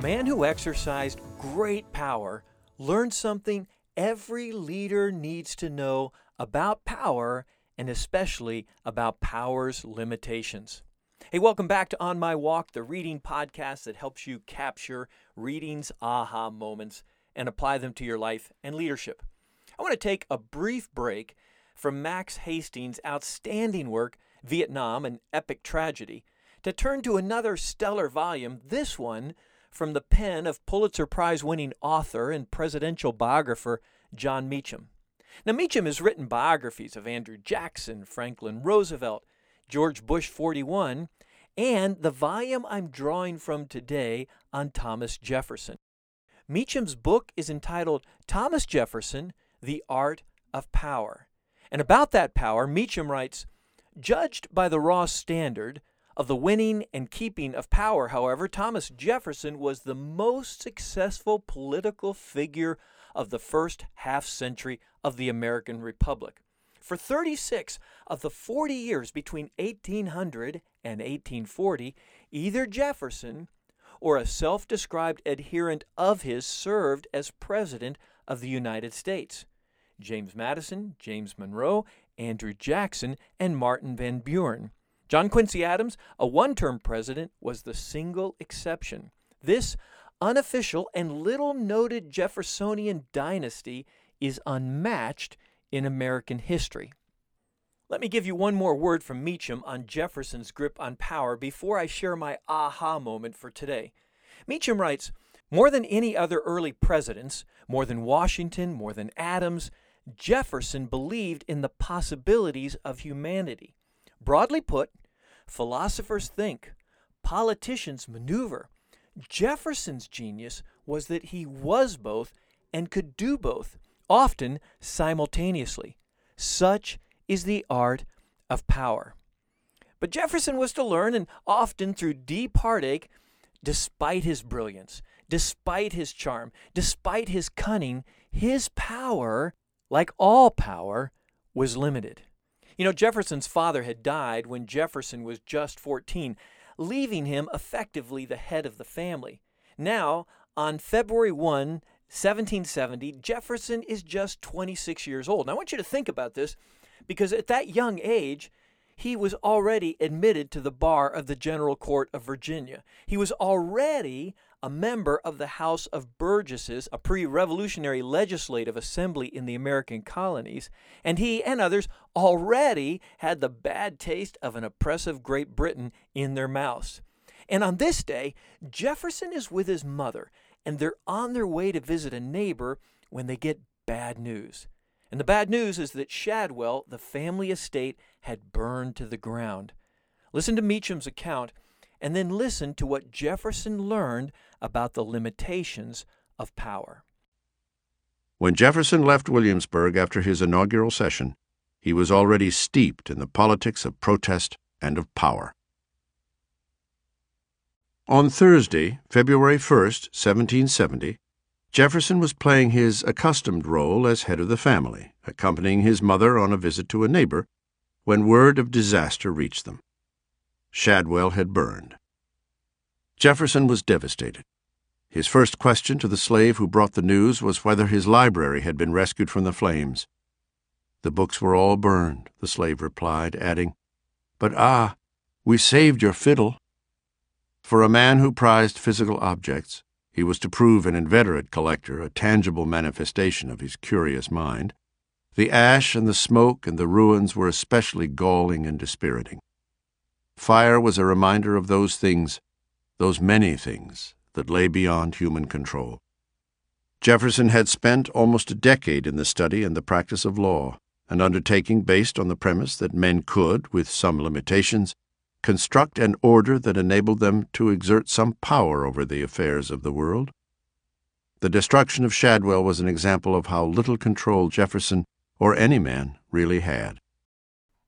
man who exercised great power learned something every leader needs to know about power and especially about power's limitations. Hey, welcome back to On My Walk, the reading podcast that helps you capture reading's aha moments and apply them to your life and leadership. I want to take a brief break from Max Hastings' outstanding work, Vietnam, an epic tragedy, to turn to another stellar volume, this one from the pen of Pulitzer Prize winning author and presidential biographer Jon Meacham. Now, Meacham has written biographies of Andrew Jackson, Franklin Roosevelt, George Bush 41, and the volume I'm drawing from today on Thomas Jefferson. Meacham's book is entitled Thomas Jefferson The Art of Power. And about that power, Meacham writes Judged by the raw standard, of the winning and keeping of power, however, Thomas Jefferson was the most successful political figure of the first half century of the American Republic. For 36 of the 40 years between 1800 and 1840, either Jefferson or a self described adherent of his served as President of the United States. James Madison, James Monroe, Andrew Jackson, and Martin Van Buren John Quincy Adams, a one term president, was the single exception. This unofficial and little noted Jeffersonian dynasty is unmatched in American history. Let me give you one more word from Meacham on Jefferson's grip on power before I share my aha moment for today. Meacham writes More than any other early presidents, more than Washington, more than Adams, Jefferson believed in the possibilities of humanity. Broadly put, philosophers think, politicians maneuver. Jefferson's genius was that he was both and could do both, often simultaneously. Such is the art of power. But Jefferson was to learn, and often through deep heartache, despite his brilliance, despite his charm, despite his cunning, his power, like all power, was limited. You know, Jefferson's father had died when Jefferson was just 14, leaving him effectively the head of the family. Now, on February 1, 1770, Jefferson is just 26 years old. Now, I want you to think about this because at that young age, he was already admitted to the bar of the General Court of Virginia. He was already a member of the House of Burgesses, a pre revolutionary legislative assembly in the American colonies, and he and others already had the bad taste of an oppressive Great Britain in their mouths. And on this day, Jefferson is with his mother, and they're on their way to visit a neighbor when they get bad news. And the bad news is that Shadwell, the family estate, had burned to the ground. Listen to Meacham's account and then listen to what Jefferson learned about the limitations of power. When Jefferson left Williamsburg after his inaugural session, he was already steeped in the politics of protest and of power. On Thursday, February 1, 1770, Jefferson was playing his accustomed role as head of the family, accompanying his mother on a visit to a neighbor, when word of disaster reached them. Shadwell had burned. Jefferson was devastated. His first question to the slave who brought the news was whether his library had been rescued from the flames. The books were all burned, the slave replied, adding, But ah, we saved your fiddle. For a man who prized physical objects, he was to prove an inveterate collector, a tangible manifestation of his curious mind. The ash and the smoke and the ruins were especially galling and dispiriting. Fire was a reminder of those things, those many things, that lay beyond human control. Jefferson had spent almost a decade in the study and the practice of law, an undertaking based on the premise that men could, with some limitations, construct an order that enabled them to exert some power over the affairs of the world. The destruction of Shadwell was an example of how little control Jefferson, or any man, really had.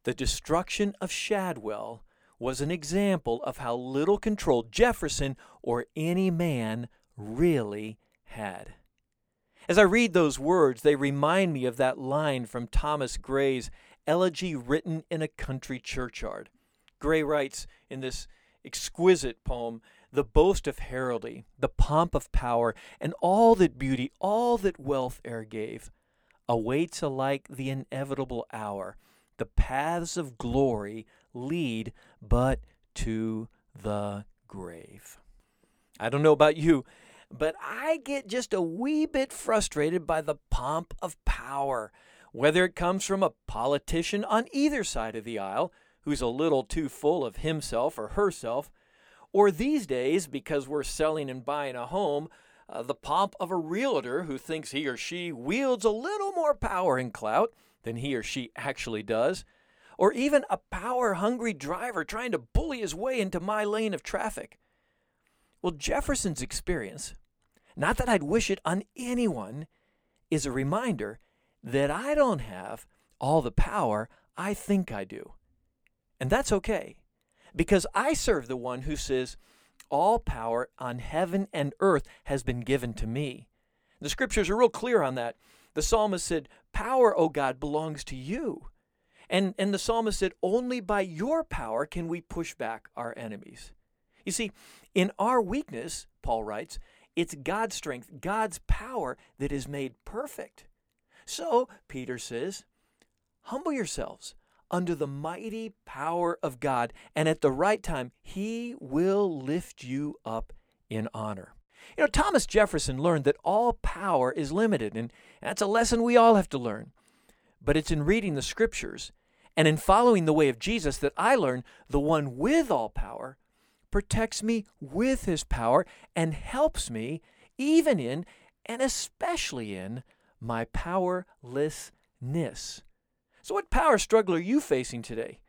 The destruction of Shadwell was an example of how little control Jefferson or any man really had. As I read those words, they remind me of that line from Thomas Gray's Elegy Written in a Country Churchyard. Gray writes in this exquisite poem the boast of heraldry, the pomp of power, and all that beauty, all that wealth e'er gave, awaits alike the inevitable hour. The paths of glory lead but to the grave. I don't know about you, but I get just a wee bit frustrated by the pomp of power, whether it comes from a politician on either side of the aisle who's a little too full of himself or herself, or these days, because we're selling and buying a home, uh, the pomp of a realtor who thinks he or she wields a little more power and clout than he or she actually does, or even a power hungry driver trying to bully his way into my lane of traffic. Well, Jefferson's experience, not that I'd wish it on anyone, is a reminder that I don't have all the power I think I do. And that's okay because I serve the one who says, All power on heaven and earth has been given to me. The scriptures are real clear on that. The psalmist said, Power, O God, belongs to you. And, and the psalmist said, Only by your power can we push back our enemies. You see, in our weakness, Paul writes, it's God's strength, God's power that is made perfect. So, Peter says, humble yourselves under the mighty power of God, and at the right time, He will lift you up in honor. You know, Thomas Jefferson learned that all power is limited, and that's a lesson we all have to learn. But it's in reading the scriptures and in following the way of Jesus that I learn the one with all power protects me with his power and helps me even in and especially in my powerlessness. So, what power struggle are you facing today?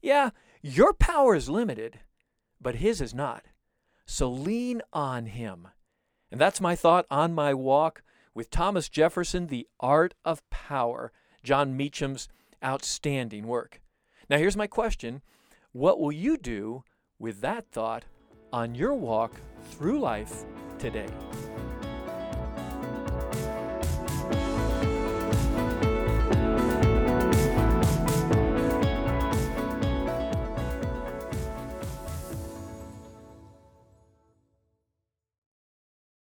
Yeah, your power is limited, but His is not. So, lean on Him. And that's my thought on my walk with Thomas Jefferson, The Art of Power, Jon Meacham's outstanding work. Now, here's my question What will you do with that thought on your walk through life today?